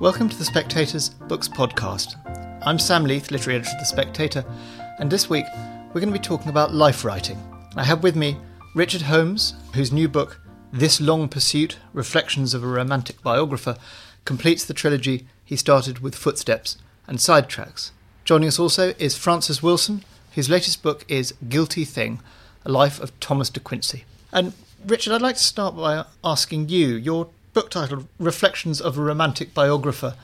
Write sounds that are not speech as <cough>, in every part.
Welcome to the Spectator's Books Podcast. I'm Sam Leith, literary editor of The Spectator, and this week we're going to be talking about life writing. I have with me Richard Holmes, whose new book, This Long Pursuit Reflections of a Romantic Biographer, completes the trilogy he started with Footsteps and Sidetracks. Joining us also is Frances Wilson, whose latest book is Guilty Thing A Life of Thomas de Quincey. And Richard, I'd like to start by asking you your book titled Reflections of a Romantic Biographer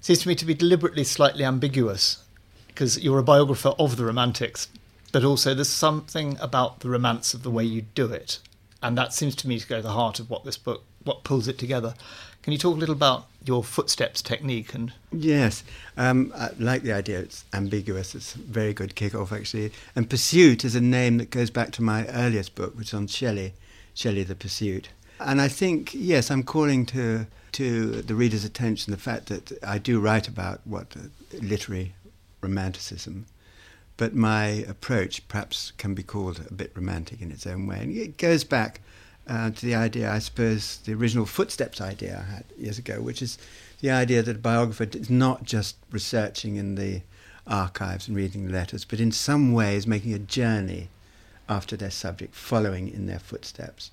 seems to me to be deliberately slightly ambiguous because you're a biographer of the Romantics, but also there's something about the romance of the way you do it. And that seems to me to go to the heart of what this book, what pulls it together. Can you talk a little about your footsteps technique and? Yes, um, I like the idea. It's ambiguous. It's a very good kick-off actually. And Pursuit is a name that goes back to my earliest book, which is on Shelley, Shelley the Pursuit. And I think, yes, I'm calling to to the reader's attention the fact that I do write about what uh, literary romanticism, but my approach perhaps can be called a bit romantic in its own way. And it goes back uh, to the idea, I suppose, the original footsteps idea I had years ago, which is the idea that a biographer is not just researching in the archives and reading letters, but in some ways making a journey after their subject, following in their footsteps.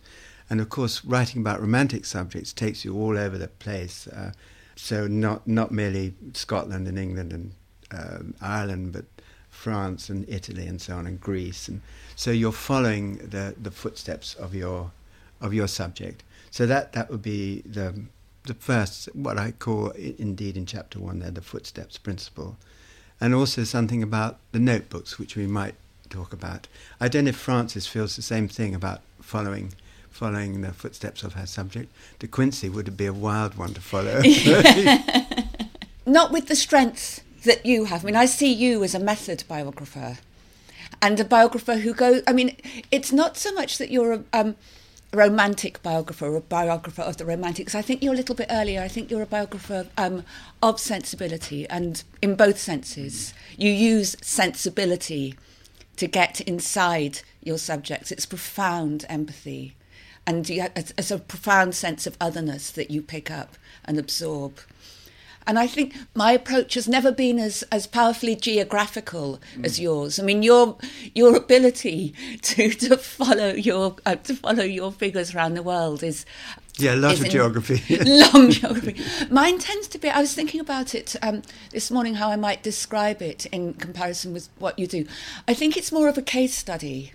And of course, writing about romantic subjects takes you all over the place. Uh, so not not merely Scotland and England and um, Ireland, but France and Italy and so on, and Greece. And so you're following the, the footsteps of your of your subject. So that that would be the the first what I call indeed in chapter one there the footsteps principle, and also something about the notebooks which we might talk about. I don't know if Frances feels the same thing about following following the footsteps of her subject. De Quincey would be a wild one to follow. <laughs> <laughs> Not with the strength that you have. I mean, I see you as a method biographer and a biographer who goes. I mean, it's not so much that you're a, um, romantic biographer or a biographer of the romantics. I think you're a little bit earlier. I think you're a biographer um, of sensibility, and in both senses. You use sensibility to get inside your subjects. It's profound empathy and you have a, a profound sense of otherness that you pick up and absorb. And I think my approach has never been as, as powerfully geographical mm. as yours. I mean, your your ability <laughs> to, to follow your uh, to follow your figures around the world is yeah, a lot of geography. <laughs> <laughs> long geography. Mine tends to be. I was thinking about it um, this morning, how I might describe it in comparison with what you do. I think it's more of a case study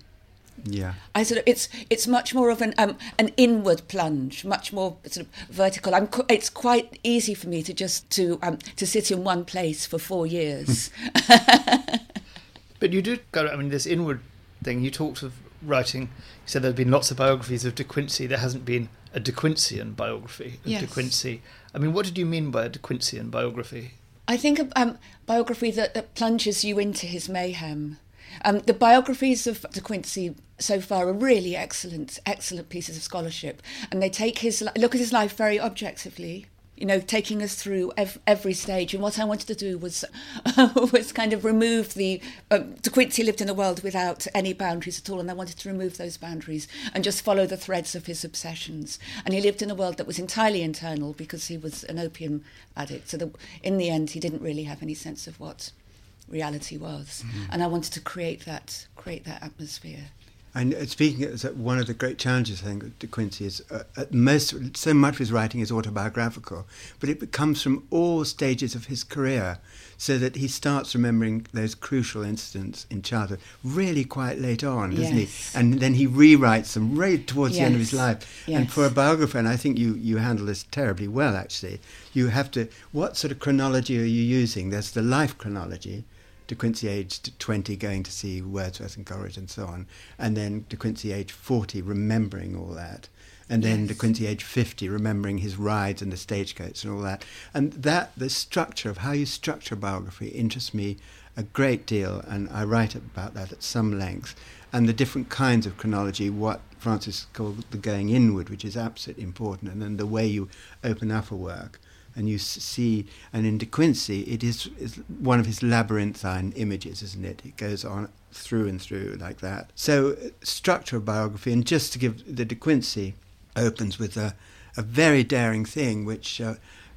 yeah. I sort of it's it's much more of an um, an inward plunge, much more sort of vertical. I'm it's quite easy for me to just to um, to sit in one place for four years. <laughs> but you did go. I mean, this inward thing. You talked of writing. You said there have been lots of biographies of De Quincey. There hasn't been a De Quinceyan biography of yes. De Quincey. I mean, what did you mean by a De Quinceyan biography? I think a um, biography that, that plunges you into his mayhem. Um, the biographies of De Quincey so far are really excellent, excellent pieces of scholarship, and they take his look at his life very objectively. You know, taking us through ev- every stage. And what I wanted to do was <laughs> was kind of remove the. Um, De Quincey lived in a world without any boundaries at all, and I wanted to remove those boundaries and just follow the threads of his obsessions. And he lived in a world that was entirely internal because he was an opium addict. So, that in the end, he didn't really have any sense of what reality was, mm-hmm. and I wanted to create that create that atmosphere. And uh, speaking as one of the great challenges, I think, De Quincey is uh, at most so much of his writing is autobiographical, but it comes from all stages of his career, so that he starts remembering those crucial incidents in childhood really quite late on, doesn't he? And then he rewrites them right towards yes. the end of his life. Yes. And for a biographer, and I think you you handle this terribly well, actually. You have to. What sort of chronology are you using? There's the life chronology De Quincey aged 20 going to see Wordsworth and Coleridge and so on, and then De Quincey age 40 remembering all that, and then yes. De Quincey age 50 remembering his rides and the stagecoach and all that. And that, the structure of how you structure biography interests me a great deal, and I write about that at some length. And the different kinds of chronology, what Frances called the going inward, which is absolutely important, and then the way you open up a work and you see, and in De Quincey, it is, is one of his labyrinthine images, isn't it? It goes on through and through like that. So, structure of biography, and just to give the De Quincey opens with a, a very daring thing, which uh,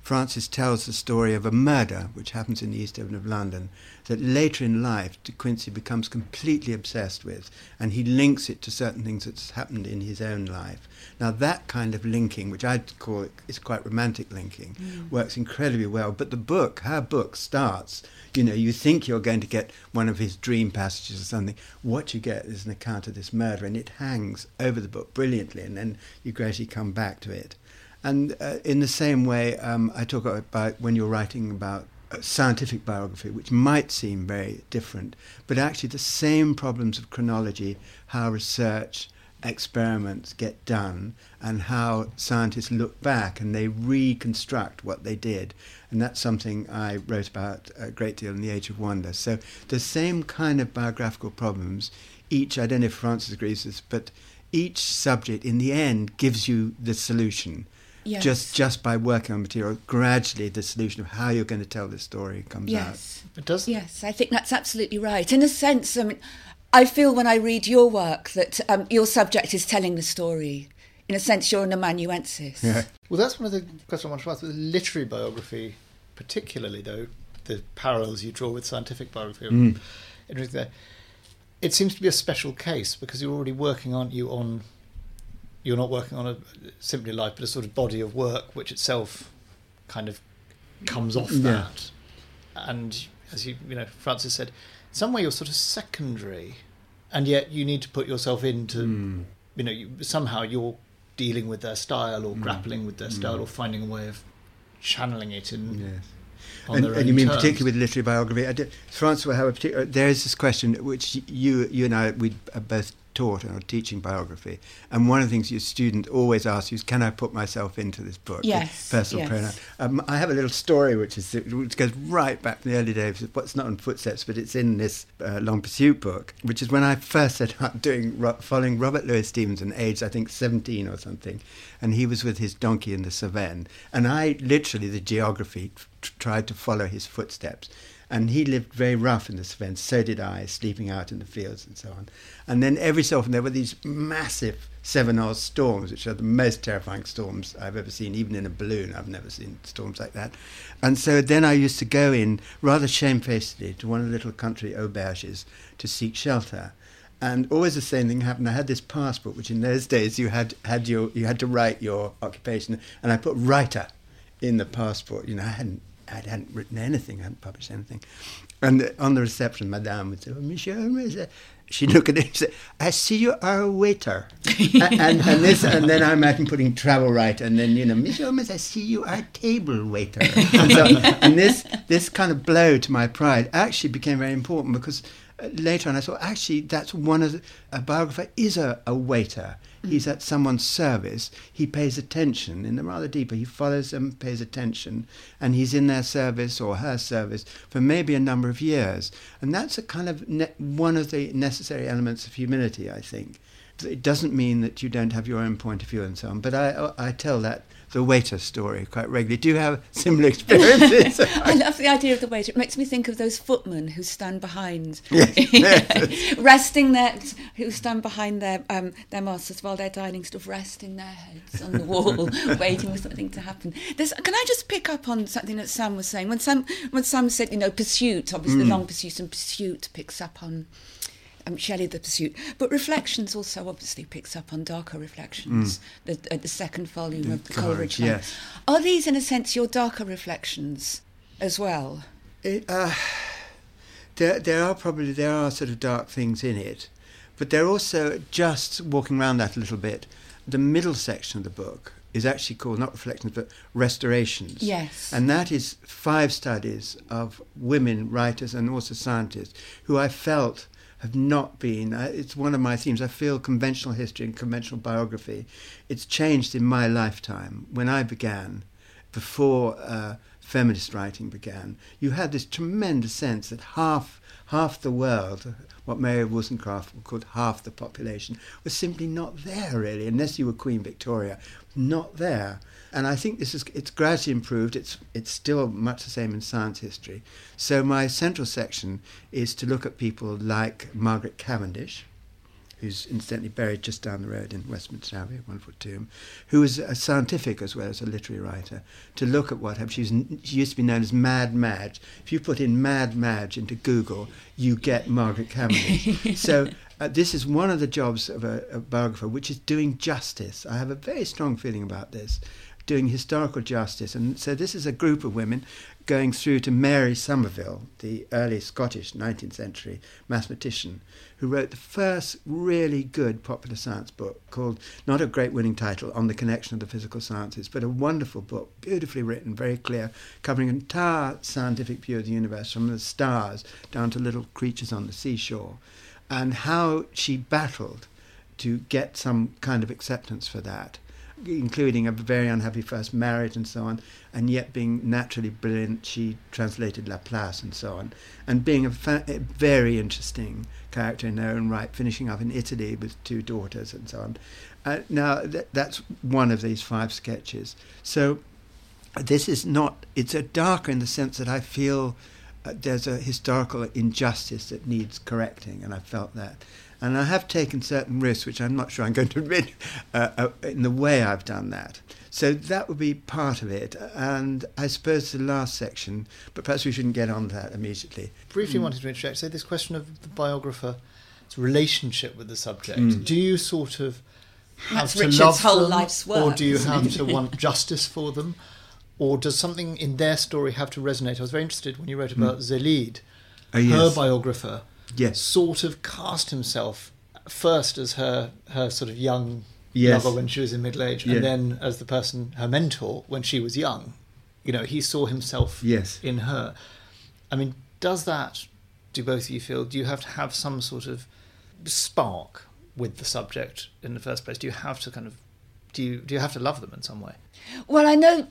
Frances tells the story of a murder which happens in the East End of London that later in life De Quincey becomes completely obsessed with, and he links it to certain things that's happened in his own life. Now that kind of linking, which I'd call it, is quite romantic linking, mm. works incredibly well. But the book, her book, starts. You know, you think you're going to get one of his dream passages or something. What you get is an account of this murder, and it hangs over the book brilliantly, and then you gradually come back to it. And uh, in the same way, um, I talk about when you're writing about scientific biography, which might seem very different, but actually the same problems of chronology, how research, experiments get done, and how scientists look back and they reconstruct what they did. And that's something I wrote about a great deal in The Age of Wonder. So the same kind of biographical problems, each, I don't know if Frances agrees with this, but each subject in the end gives you the solution Yes. Just just by working on material, gradually the solution of how you're going to tell this story comes yes. out. It does. Yes, I think that's absolutely right. In a sense, I mean, I feel when I read your work that um, your subject is telling the story. In a sense, you're an amanuensis. Yeah. Well, that's one of the questions I want to ask. With literary biography, particularly though, the parallels you draw with scientific biography, mm. it seems to be a special case because you're already working, aren't you, on you're not working on a simply life, but a sort of body of work which itself kind of comes off yeah. that. And as you you know, Frances said, some way you're sort of secondary, and yet you need to put yourself into mm. you know you, somehow you're dealing with their style or mm. grappling with their style mm. or finding a way of channeling it in. Yes. And, and, you mean terms. particularly with literary biography? I did, Frances will have a particular. There is this question which you you and I we both taught and teaching biography. And one of the things your student always asks you is, "Can I put myself into this book?" Yes, personal yes. pronoun. Um, I have a little story which is which goes right back to the early days. What's not on footsteps, but it's in this uh, Long Pursuit book, which is when I first set up doing following Robert Louis Stevenson, aged I think seventeen or something, and he was with his donkey in the Cevennes, and I literally the geography t- tried to follow his footsteps. And he lived very rough in this event. So did I, sleeping out in the fields and so on. And then every so often there were these massive Cevennes storms, which are the most terrifying storms I've ever seen, even in a balloon. I've never seen storms like that. And so then I used to go in rather shamefacedly to one of the little country auberges to seek shelter. And always the same thing happened. I had this passport, which in those days you had, had your you had to write your occupation, and I put writer in the passport. You know, I hadn't I hadn't written anything, I hadn't published anything. And on the reception, Madame would say, oh, Monsieur, she looked at it and said, I see you are a waiter. and, and, this, and then I imagine putting travel right, and then, you know, Monsieur I see you are a table waiter. And, so, and this, this kind of blow to my pride actually became very important because uh, later on I thought, actually, that's one of the, a biographer is a, a waiter he's at someone's service, he pays attention in the rather deeper. He follows them, pays attention, and he's in their service or her service for maybe a number of years. And that's a kind of ne- one of the necessary elements of humility, I think. It doesn't mean that you don't have your own point of view and so on, but I, I tell that the waiter story quite regularly. Do you have similar experiences? <laughs> I love the idea of the waiter. It makes me think of those footmen who stand behind, <laughs> <laughs> yes. resting their, who stand behind their um, their masters while they're dining, sort of resting their heads on the wall, waiting for something to happen. There's, can I just pick up on something that Sam was saying when Sam when Sam said, you know, pursuit. Obviously, mm. the long pursuit and pursuit picks up on um, Shelley the Pursuit. But Reflections also obviously picks up on darker reflections, mm. the, uh, the second volume the of the Coleridge. Yes. Are these, in a sense, your darker reflections as well? It, uh, there, there are probably there are sort of dark things in it, but they're also just walking around that a little bit. The middle section of the book is actually called not reflections but restorations. Yes. And that is five studies of women writers and also scientists who I felt have not been. Uh, it's one of my themes. I feel conventional history and conventional biography. It's changed in my lifetime. When I began, before uh, feminist writing began, you had this tremendous sense that half half the world, what Mary Wollstonecraft called half the population, was simply not there really, unless you were Queen Victoria, not there. And I think this is it's gradually improved. It's it's still much the same in science history. So my central section is to look at people like Margaret Cavendish, who's incidentally buried just down the road in Westminster Abbey, a wonderful tomb, who was a scientific as well as a literary writer, to look at what happened. She, was, she used to be known as Mad Madge. If you put in Mad Madge into Google, you get Margaret Cavendish. <laughs> so uh, this is one of the jobs of a, a biographer, which is doing justice. I have a very strong feeling about this doing historical justice. And so this is a group of women going through to Mary Somerville, the early Scottish 19th century mathematician, who wrote the first really good popular science book called, not a great winning title, On the Connection of the Physical Sciences, but a wonderful book, beautifully written, very clear, covering an entire scientific view of the universe from the stars down to little creatures on the seashore, and how she battled to get some kind of acceptance for that including a very unhappy first marriage and so on, and yet being naturally brilliant, she translated Laplace and so on, and being a, fa- a very interesting character in her own right, finishing up in Italy with two daughters and so on. Uh, now, th- that's one of these five sketches. So, this is not, it's a darker in the sense that I feel uh, there's a historical injustice that needs correcting, and I felt that. And I have taken certain risks, which I'm not sure I'm going to <laughs> admit uh, uh, in the way I've done that. So that would be part of it. And I suppose the last section, but perhaps we shouldn't get on that immediately. Briefly mm. wanted to interject, say this question of the biographer's relationship with the subject. Mm. Do you sort of have That's to Richard's love whole them, life's work. or do you have to want justice for them? <laughs> Or does something in their story have to resonate? I was very interested when you wrote about mm. Zelide, oh, yes. her biographer yes. sort of cast himself first as her her sort of young yes. lover when she was in middle age, yeah. and then as the person her mentor when she was young. You know, he saw himself yes. in her. I mean, does that do both of you feel? Do you have to have some sort of spark with the subject in the first place? Do you have to kind of do you do you have to love them in some way? Well, I know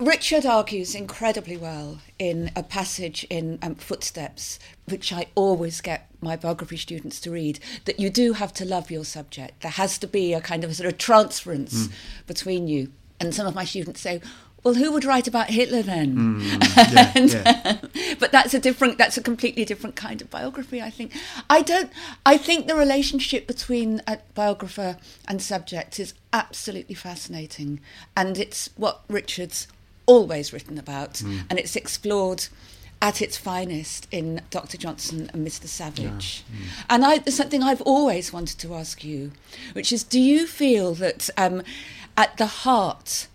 Richard argues incredibly well in a passage in um, Footsteps, which I always get my biography students to read, that you do have to love your subject. There has to be a kind of a sort of transference mm. between you. And some of my students say, well, who would write about Hitler then? <laughs> Mm, yeah, and, yeah. Uh, but that's a different, that's a completely different kind of biography, I think. I don't, I think the relationship between a biographer and subject is absolutely fascinating. And it's what Richard's always written about, mm. and it's explored at its finest in Dr. Johnson and Mr. Savage. Yeah. Mm. And I, there's something I've always wanted to ask you, which is do you feel that um, at the heart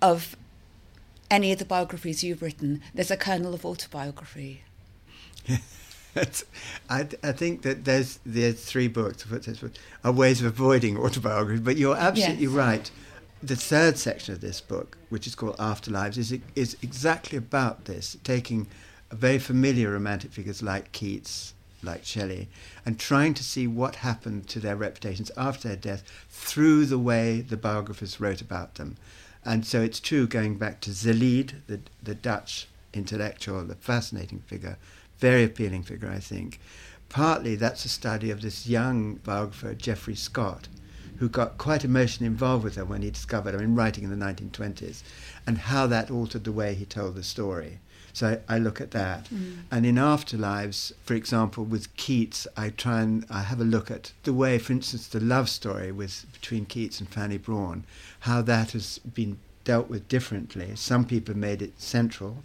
of any of the biographies you've written, there's a kernel of autobiography? <laughs> I, I think that there's there's three books are ways of avoiding autobiography, but you're absolutely yes. right the third section of this book, which is called Afterlives, is, is exactly about this, taking very familiar romantic figures like Keats, like Shelley, and trying to see what happened to their reputations after their death through the way the biographers wrote about them. And so it's true, going back to Zelide, the, the Dutch intellectual, the fascinating figure, very appealing figure, I think. Partly that's a study of this young biographer, Geoffrey Scott, who got quite emotionally involved with her when he discovered her in writing in the 1920s, and how that altered the way he told the story. So I, I look at that. Mm. And in Afterlives, for example, with Keats, I try and I have a look at the way, for instance, the love story with between Keats and Fanny Brawne, how that has been dealt with differently. Some people have made it central,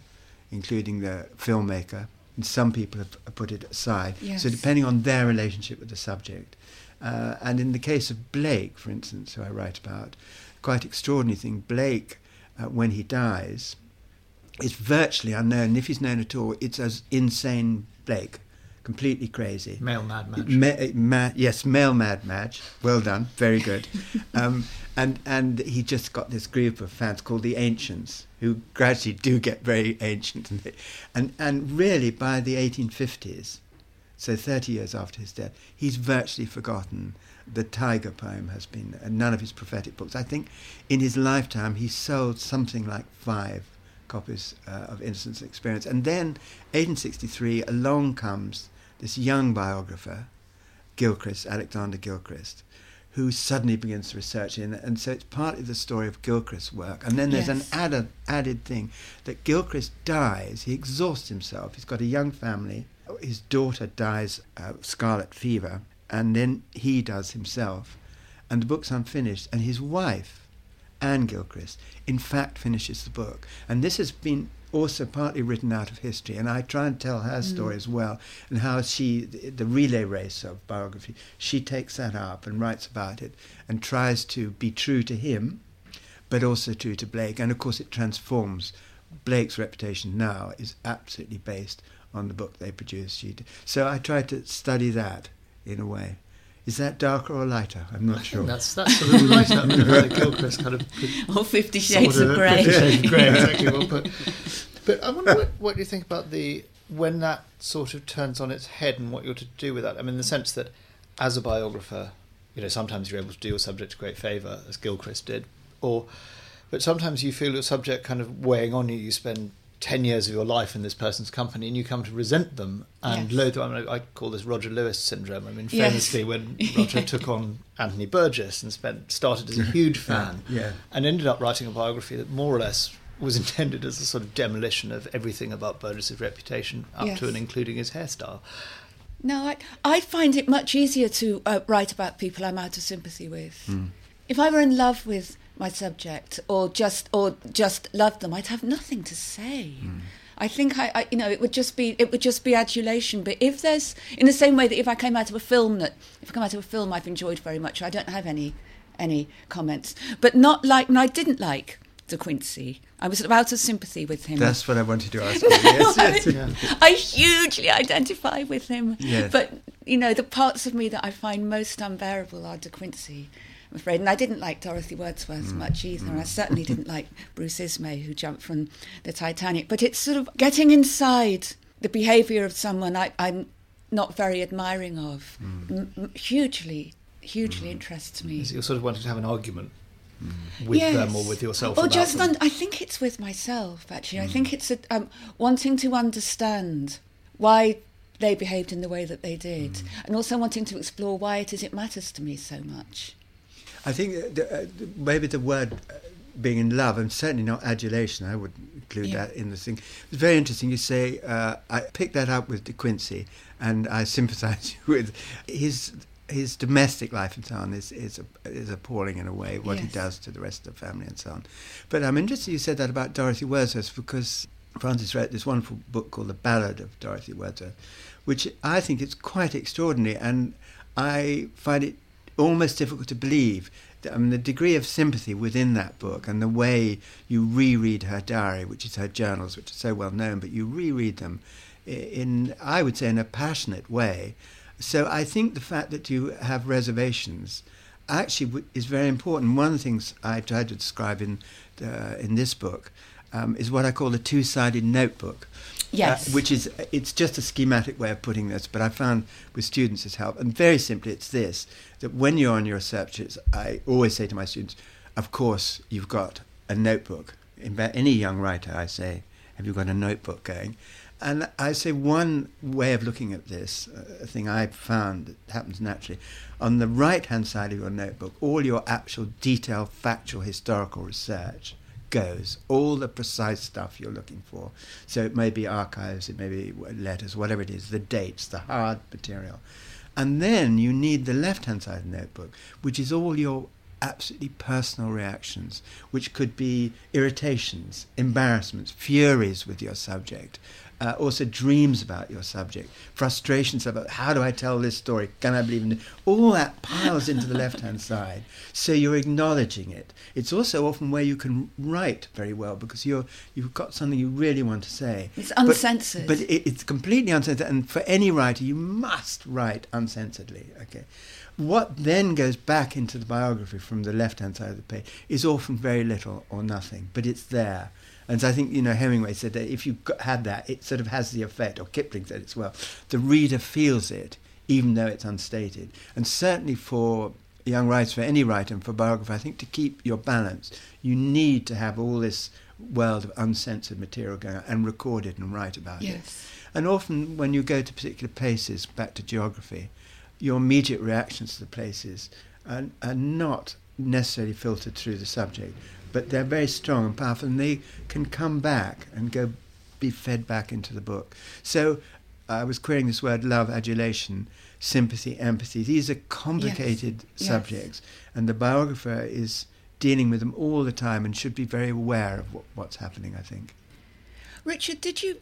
including the filmmaker, and some people have put it aside. Yes. So depending on their relationship with the subject. Uh, and in the case of Blake, for instance, who I write about, quite extraordinary thing, Blake, uh, when he dies, is virtually unknown. If he's known at all, it's as insane Blake, completely crazy. Male mad match. Ma- ma- yes, male mad match. Well done, very good. <laughs> um, and and he just got this group of fans called the Ancients, who gradually do get very ancient, and and, and really by the 1850s, so 30 years after his death, he's virtually forgotten. The Tiger poem has been, and none of his prophetic books. I think in his lifetime he sold something like five copies uh, of Innocence and Experience. And then, 1863, along comes this young biographer, Gilchrist, Alexander Gilchrist, who suddenly begins to research in and so it's partly the story of Gilchrist's work. And then there's yes. an added added thing that Gilchrist dies, he exhausts himself, he's got a young family, his daughter dies of scarlet fever, and then he does himself, and the book's unfinished, and his wife, Anne Gilchrist, in fact finishes the book. And this has been also partly written out of history, and I try and tell her story mm. as well, and how she, the, the relay race of biography, she takes that up and writes about it, and tries to be true to him, but also true to Blake, and of course it transforms. Blake's reputation now is absolutely based on the book they produced. She d- So I tried to study that in a way. Is that darker or lighter? I'm not I sure. that's that's a little light up that Gilchrist kind of <laughs> could Or Fifty Shades sort of Grey. Fifty Shades of Grey, exactly. Well put. But I wonder what, what you think about the when that sort of turns on its head and what you're to do with that. I mean, in the sense that as a biographer, you know, sometimes you're able to do your subject a great favour, as Gilchrist did, or but sometimes you feel your subject kind of weighing on you. You spend ten years of your life in this person's company, and you come to resent them and Yes. loathe them. I, mean, I call this Roger Lewis syndrome. I mean, Yes. famously, when <laughs> Roger took on Anthony Burgess and spent started as a huge fan, Yeah. and ended up writing a biography that more or less was <laughs> intended as a sort of demolition of everything about Burgess's reputation, up Yes. to and including his hairstyle. No, I, I find it much easier to uh, write about people I'm out of sympathy with. If I were in love with my subject, or just or just loved them, I'd have nothing to say. Hmm. I think I, I, you know, it would just be it would just be adulation. But if there's in the same way that if I came out of a film that if I come out of a film I've enjoyed very much, I don't have any any comments. But not like, and I didn't like De Quincey. I was sort of out of sympathy with him. That's what I wanted to ask you. <laughs> Yes, yes. Yeah. I hugely identify with him. Yes. But, you know, the parts of me that I find most unbearable are De Quincey, <laughs> I'm afraid. And I didn't like Dorothy Wordsworth Mm. much either. And I certainly didn't <laughs> like Bruce Ismay, who jumped from the Titanic. But it's sort of getting inside the behaviour of someone I, I'm not very admiring of. Mm. M- hugely, hugely interests me. You're sort of wanting to have an argument with Yes. them or with yourself. Or just, un- I think it's with myself, actually. I think it's a, um, wanting to understand why they behaved in the way that they did, and also wanting to explore why it is it matters to me so much. I think uh, the, uh, maybe the word uh, being in love, and certainly not adulation, I would include Yeah. that in the thing. It's very interesting. You say, uh, I picked that up with De Quincey, and I <laughs> sympathise <laughs> with his his domestic life and so on is, is, is appalling in a way, what he does to the rest of the family and so on. But I'm interested you said that about Dorothy Wordsworth because Frances wrote this wonderful book called The Ballad of Dorothy Wordsworth, which I think is quite extraordinary, and I find it almost difficult to believe. I mean, the degree of sympathy within that book and the way you reread her diary, which is her journals, which are so well known, but you reread them in, I would say, in a passionate way. So I think the fact that you have reservations actually is very important. One of the things I tried to describe in uh, in this book um, is what I call a two-sided notebook. Yes. Uh, which is it's just a schematic way of putting this, but I found with students it's helped. And very simply, it's this: that when you're on your searches, I always say to my students, of course, you've got a notebook. In any young writer, I say, have you got a notebook going? And I say one way of looking at this, uh, a thing I've found that happens naturally, on the right hand side of your notebook, all your actual detailed, factual, historical research goes, all the precise stuff you're looking for. So it may be archives, it may be letters, whatever it is, the dates, the hard material. And then you need the left hand side of the notebook, which is all your absolutely personal reactions, which could be irritations, embarrassments, furies with your subject, uh, also dreams about your subject, frustrations about how do I tell this story? Can I believe in it? All that piles into the left hand <laughs> side. So you're acknowledging it. It's also often where you can write very well because you're you've got something you really want to say. It's But- uncensored. But, it, it's completely uncensored, and for any writer, you must write uncensoredly. Okay. What then goes back into the biography from the left-hand side of the page is often very little or nothing, but it's there. And so I think you know Hemingway said that if you had that, it sort of has the effect, or Kipling said it as well. The reader feels it, even though it's unstated. And certainly for young writers, for any writer, and for biography, I think to keep your balance, you need to have all this world of uncensored material going on and record it and write about it. Yes. And often when you go to particular places, back to geography, your immediate reactions to the places are, are not necessarily filtered through the subject, but they're very strong and powerful, and they can come back and go be fed back into the book. So I was querying this word love, adulation, sympathy, empathy. These are complicated Yes. subjects, and the biographer is dealing with them all the time and should be very aware of what, what's happening, I think. Richard, did you?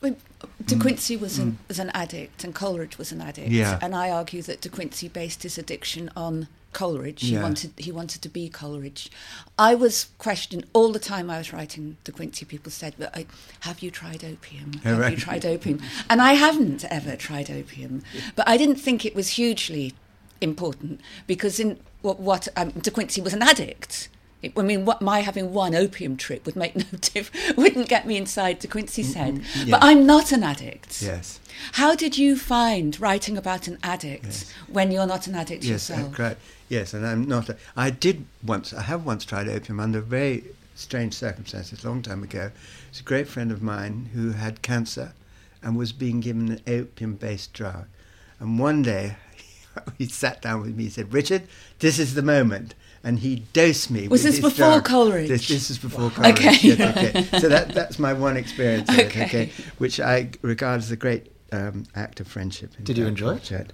De Quincey was an, was an addict, and Coleridge was an addict. Mm. Yeah. And I argue that De Quincey based his addiction on Coleridge. He Yeah. wanted he wanted to be Coleridge. I was questioned all the time I was writing De Quincey. People said, "But I, have you tried opium? <laughs> Have right. you tried opium?" And I haven't ever tried opium, but I didn't think it was hugely important because in what, what um, De Quincey was an addict. I mean, what, my having one opium trip would make <laughs> no diff, wouldn't get me inside De Quincey's head. yeah. But I'm not an addict. Yes. How did you find writing about an addict Yes. when you're not an addict Yes, uh, yourself? great. Yes, and I'm not. A, I did once. I have once tried opium under very strange circumstances, a long time ago. It's a great friend of mine who had cancer, and was being given an opium-based drug. And one day, <laughs> he sat down with me. He said, "Richard, this is the moment." And he dosed me. Was with this his before drug. Coleridge? This, this is before Coleridge. Okay. Yes, okay. So that that's my one experience. Of Okay. It, okay. Which I regard as a great um, act of friendship. Did you enjoy it? portrait.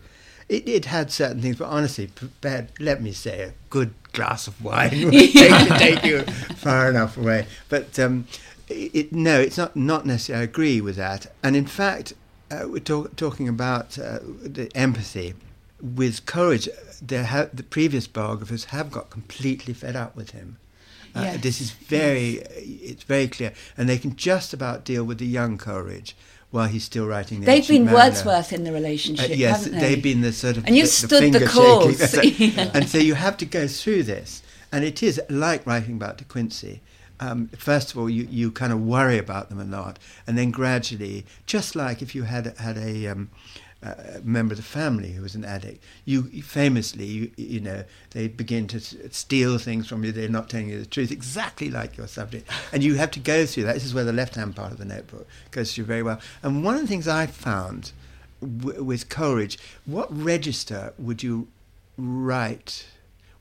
It, it had certain things, but honestly, prepared, let me say, a good glass of wine would <laughs> take, take you far enough away. But um, it, it, no, it's not, not necessarily, I agree with that. And in fact, uh, we're talk, talking about uh, the empathy. With Coleridge, ha- the previous biographers have got completely fed up with him. Uh, Yes, This is very, it's very clear. And they can just about deal with the young Coleridge while he's still writing the They've been Mariner. Wordsworth in the Uh, relationship, yes, haven't they? they've been the sort of And you the, stood the finger course. <laughs> shaking. <laughs> Yeah. and so you have to go through this, and it is like writing about De Quincey. Um, first of all, you, you kind of worry about them a lot, and then gradually, just like if you had had a um, uh, member of the family who was an addict, you famously, you, you know, they begin to steal things from you. They're not telling you the truth, exactly like your subject, and you have to go through that. This is where the left-hand part of the notebook goes through very well. And one of the things I found w- with Coleridge, what register would you write?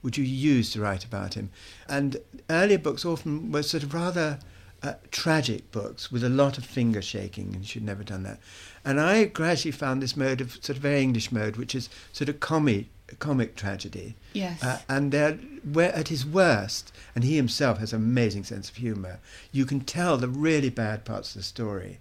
Would you use to write about him? And earlier books often were sort of rather uh, tragic books with a lot of finger shaking, and should never done that. And I gradually found this mode of sort of very English mode, which is sort of comic, comic tragedy. Yes. Uh, and they're, where at his worst, and he himself has an amazing sense of humour, you can tell the really bad parts of the story.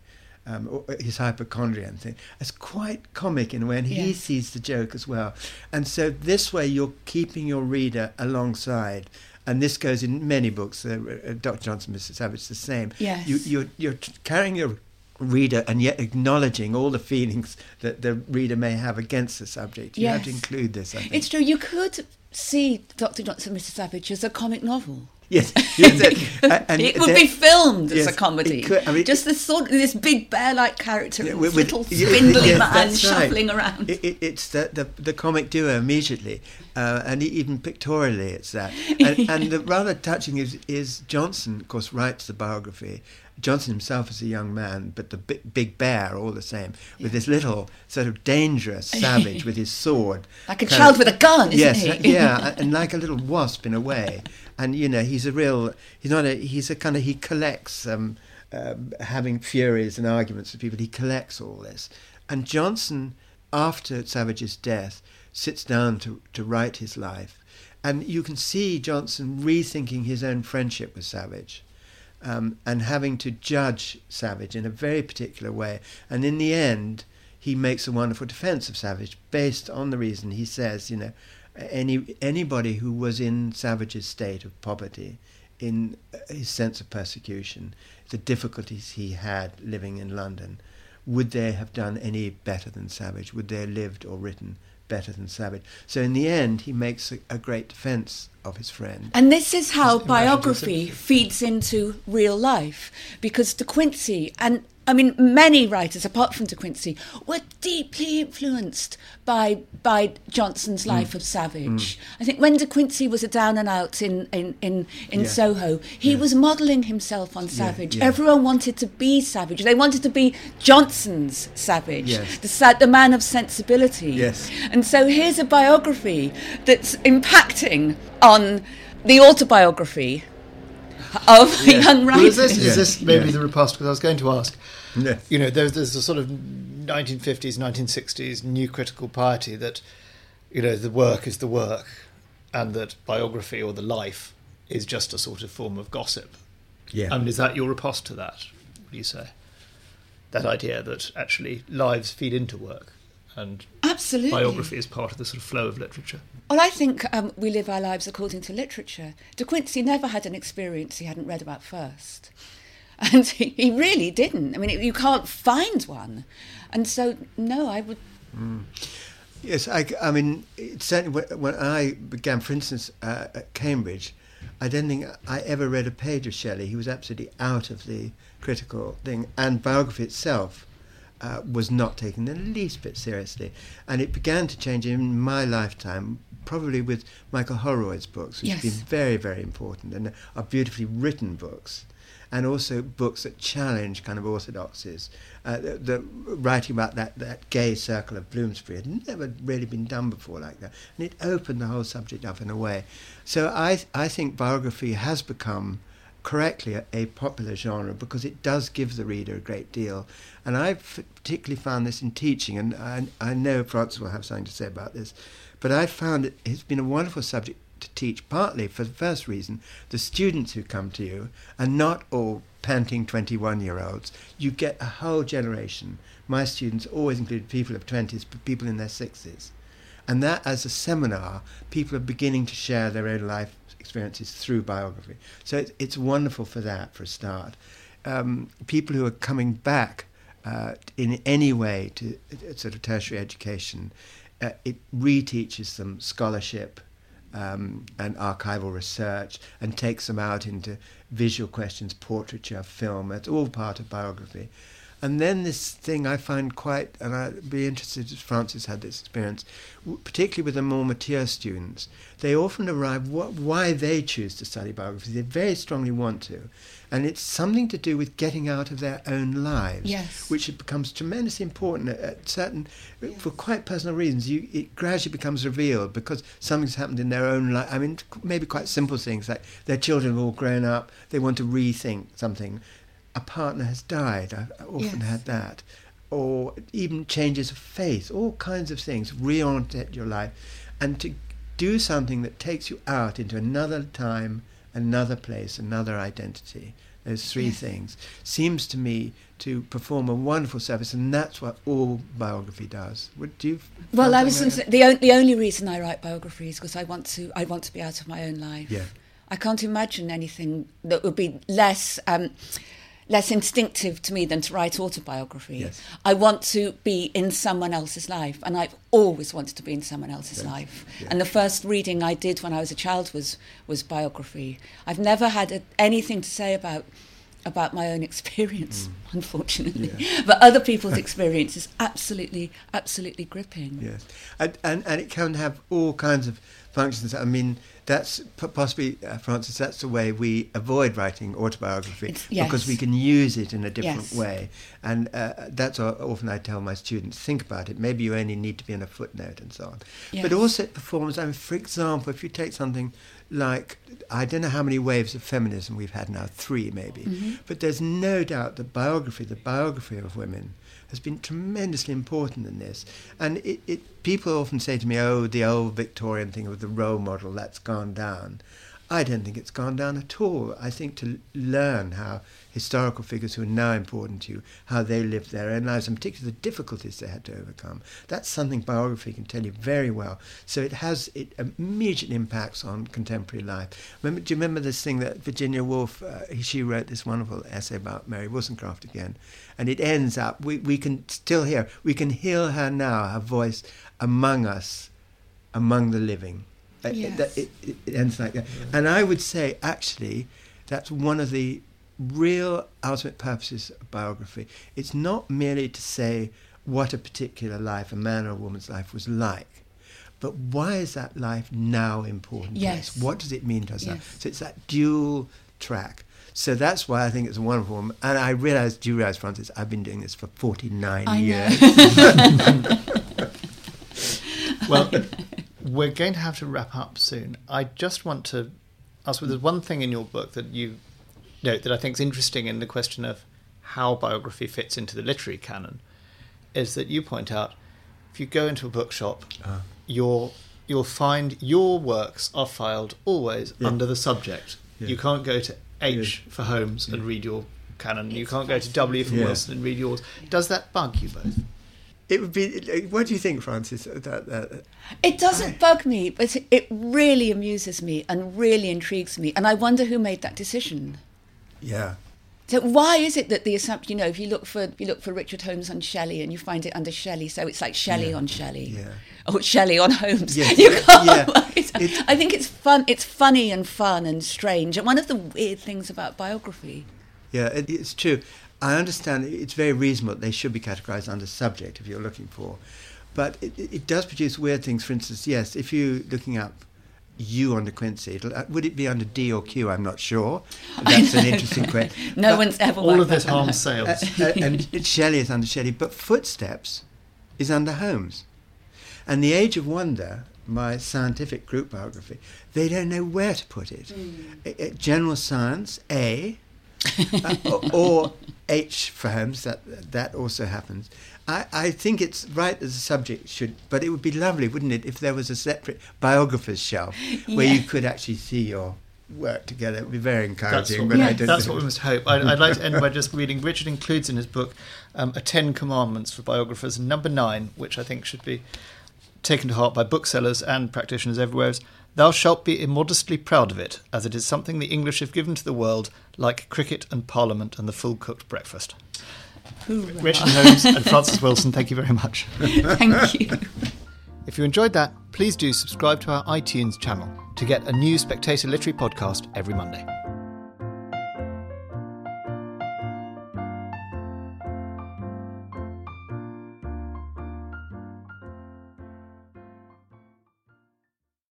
Um, or his hypochondria and thing. It's quite comic in a way, and he Yes. sees the joke as well. And so this way, you're keeping your reader alongside. And this goes in many books. Uh, uh, Dr. Johnson, Mr. Savage, the same. Yes. You, you're, you're carrying your reader and yet acknowledging all the feelings that the reader may have against the subject. You have to include this, I think. It's true. You could see Dr. Johnson, Mr. Savage as a comic novel. Yes, <laughs> yes, yes. And it would be filmed as a comedy. could- I mean- Just this sort of this big bear-like character, Yeah, with- little spindly yes, man that's right. shuffling around. It, it, it's the, the the comic duo immediately, uh, and even pictorially, it's that. And, and the <laughs> rather touching is is Johnson, of course, writes the biography. Johnson himself is a young man, but the big, big bear, all the same, with this little sort of dangerous savage with his sword, <laughs> Like a child with a gun, isn't yes, he? yeah, <laughs> and like a little wasp in a way. And you know, he's a real. He's not a. He's a kind of. He collects. Um, um having furies and arguments with people, he collects all this. And Johnson, after Savage's death, sits down to, to write his life. And you can see Johnson rethinking his own friendship with Savage um, and having to judge Savage in a very particular way. And in the end, he makes a wonderful defense of Savage based on the reason he says, you know, any anybody who was in Savage's state of poverty, in his sense of persecution, the difficulties he had living in London, would they have done any better than Savage? Would they have lived or written better than Savage? So in the end, he makes a, a great defense of his friend. And this is how biography feeds into real life. Because De Quincey, and I mean, many writers, apart from De Quincey, were deeply influenced by, by Johnson's Mm. life of Savage. I think when De Quincey was a down and out in, in, in, in Yeah. Soho, he was modelling himself on Savage. yeah. Everyone wanted to be Savage. They wanted to be Johnson's Savage, Yes. the, the man of sensibility. Yes. And so here's a biography that's impacting on the autobiography of a young writer. Well, is this, Yeah. is this maybe Yeah. the riposte? Because I was going to ask, Yes. you know, there's, there's a sort of 1950s, 1960s new critical piety that you know the work is the work, and that biography or the life is just a sort of form of gossip. Yeah. I mean, is that your riposte to that? What do you say? That idea that actually lives feed into work, and Absolutely. biography is part of the sort of flow of literature. Well, I think um, we live our lives according to literature. De Quincey never had an experience he hadn't read about first. <laughs> And he, he really didn't. I mean, you can't find one. And so, no, I would. Yes, I, I mean, certainly when, when I began, for instance, uh, at Cambridge, I don't think I ever read a page of Shelley. He was absolutely out of the critical thing, and biography itself uh, was not taken the least bit seriously. And it began to change in my lifetime, probably with Michael Holroyd's books, which have been very, very important and are beautifully written books. And also books that challenge kind of orthodoxies. Uh, the, the writing about that, that gay circle of Bloomsbury had never really been done before like that, and it opened the whole subject up in a way. So I I think biography has become correctly a, a popular genre because it does give the reader a great deal. And I've particularly found this in teaching, and I, I know Frances will have something to say about this, but I've found it, it's been a wonderful subject to teach, partly for the first reason the students who come to you are not all panting 21 year olds. You get a whole generation. My students always included people of 20s, but people in their 60s. And that, as a seminar, people are beginning to share their own life experiences through biography. So it's, it's wonderful for that, for a start. Um, people who are coming back uh, in any way to uh, sort of tertiary education, uh, it reteaches them scholarship um, and archival research and takes them out into visual questions, portraiture, film. It's all part of biography. And then this thing I find quite, and I'd be interested if Frances had this experience, particularly with the more mature students. They often arrive what, why they choose to study biography. They very strongly want to. And it's something to do with getting out of their own lives, Yes. which it becomes tremendously important at, at certain, for quite personal reasons. You, it gradually becomes revealed because something's happened in their own life. I mean, maybe quite simple things like their children have all grown up, they want to rethink something. A partner has died. I've often Yes. had that. Or even changes of faith, all kinds of things, reorient your life. And to do something that takes you out into another time, another place, another identity, those three Yes. things, seems to me to perform a wonderful service, and that's what all biography does. Would you? Well, I was the, on- the only reason I write biographies because I want to I want to be out of my own life. Yeah. I can't imagine anything that would be less um, less instinctive to me than to write autobiography. Yes. I want to be in someone else's life, and I've always wanted to be in someone else's Yes. life. And the first reading I did when I was a child was was biography. I've never had a, anything to say about about my own <laughs> experience, unfortunately. Mm. Yeah. <laughs> But other people's experience is absolutely, absolutely gripping. Yes, and, and and it can have all kinds of functions. I mean, that's possibly, uh, Frances. That's the way we avoid writing autobiography It's- because we can use it in a different Yes. way. And uh, that's what often I tell my students: think about it. Maybe you only need to be in a footnote and so on. But Yes. also it performs. I mean, for example, if you take something like I don't know how many waves of feminism we've had now, three maybe. Mm-hmm. But there's no doubt that biography, the biography of women, has been tremendously important in this. And it, it, people often say to me, oh, the old Victorian thing of the role model, that's gone down. I don't think it's gone down at all. I think to learn how historical figures who are now important to you, how they lived their own lives, and particularly the difficulties they had to overcome, that's something biography can tell you very well. So it has, it immediately impacts on contemporary life. Remember, do you remember this thing that Virginia Woolf, uh, she wrote this wonderful essay about Mary Wollstonecraft again, and it ends up, we, we can still hear, we can hear her now, her voice among us, among the living. Yes. it, it, it ends like that. And I would say, actually, that's one of the real ultimate purposes of biography. It's not merely to say what a particular life, a man or a woman's life, was like, but why is that life now important Yes. to us? What does it mean to us now? So it's that dual track. So that's why I think it's a wonderful. one. And I realize, do you realize, Frances, I've been doing this for 49 I years. <laughs> know. Well, we're going to have to wrap up soon. I just want to ask there's one thing in your book that you note that I think is interesting in the question of how biography fits into the literary canon is that you point out if you go into a bookshop, Ah. you'll you'll find your works are filed always Yeah. under the subject. Yeah. You can't go to H Yeah. for Holmes and read your canon. you can't go to W for Yeah. Wilson and read yours. Does that bug you both? It would be. What do you think, Frances? That, that, It doesn't bug me, but it- it really amuses me and really intrigues me. And I wonder who made that decision. Yeah. So why is it that the assumption, you know, if you look for if you look for Richard Holmes on Shelley and you find it under Shelley, so it's like Shelley Yeah. on Shelley, Yeah. or Shelley on Holmes. Yes. You can't. Yeah. It's- I think it's fun. It's funny and fun and strange. And one of the weird things about biography. Yeah, it, it's true. I understand it's very reasonable they should be categorized under subject if you're looking for. But it, it it does produce weird things. For instance, yes, if you're looking up U under Quincey, it'll, uh, would it be under D or Q? I'm not sure. <laughs> That's an interesting question. <laughs> No But- one's ever. All of this that harms sales. uh, and it- Shelley is under Shelley, but Footsteps is under Holmes. And The Age of Wonder, my scientific group biography, they don't know where to put it. I- I- general science, A, uh, or, or H for Holmes, that, that also happens. I, I think it's right as a subject should, but it would be lovely, wouldn't it, if there was a separate biographer's shelf where you could actually see your work together. It would be very That's encouraging. what, but we, I don't that's what we must hope. I, I'd like to end by <laughs> just reading. Richard includes in his book um, a Ten Commandments for biographers, and number nine, which I think should be taken to heart by booksellers and practitioners everywhere, is Thou shalt be immodestly proud of it, as it is something the English have given to the world, like cricket and Parliament and the full cooked breakfast. Hoorah. Richard Holmes and <laughs> Frances Wilson, thank you very much. Thank you. If you enjoyed that, please do subscribe to our iTunes channel to get a new Spectator Literary podcast every Monday.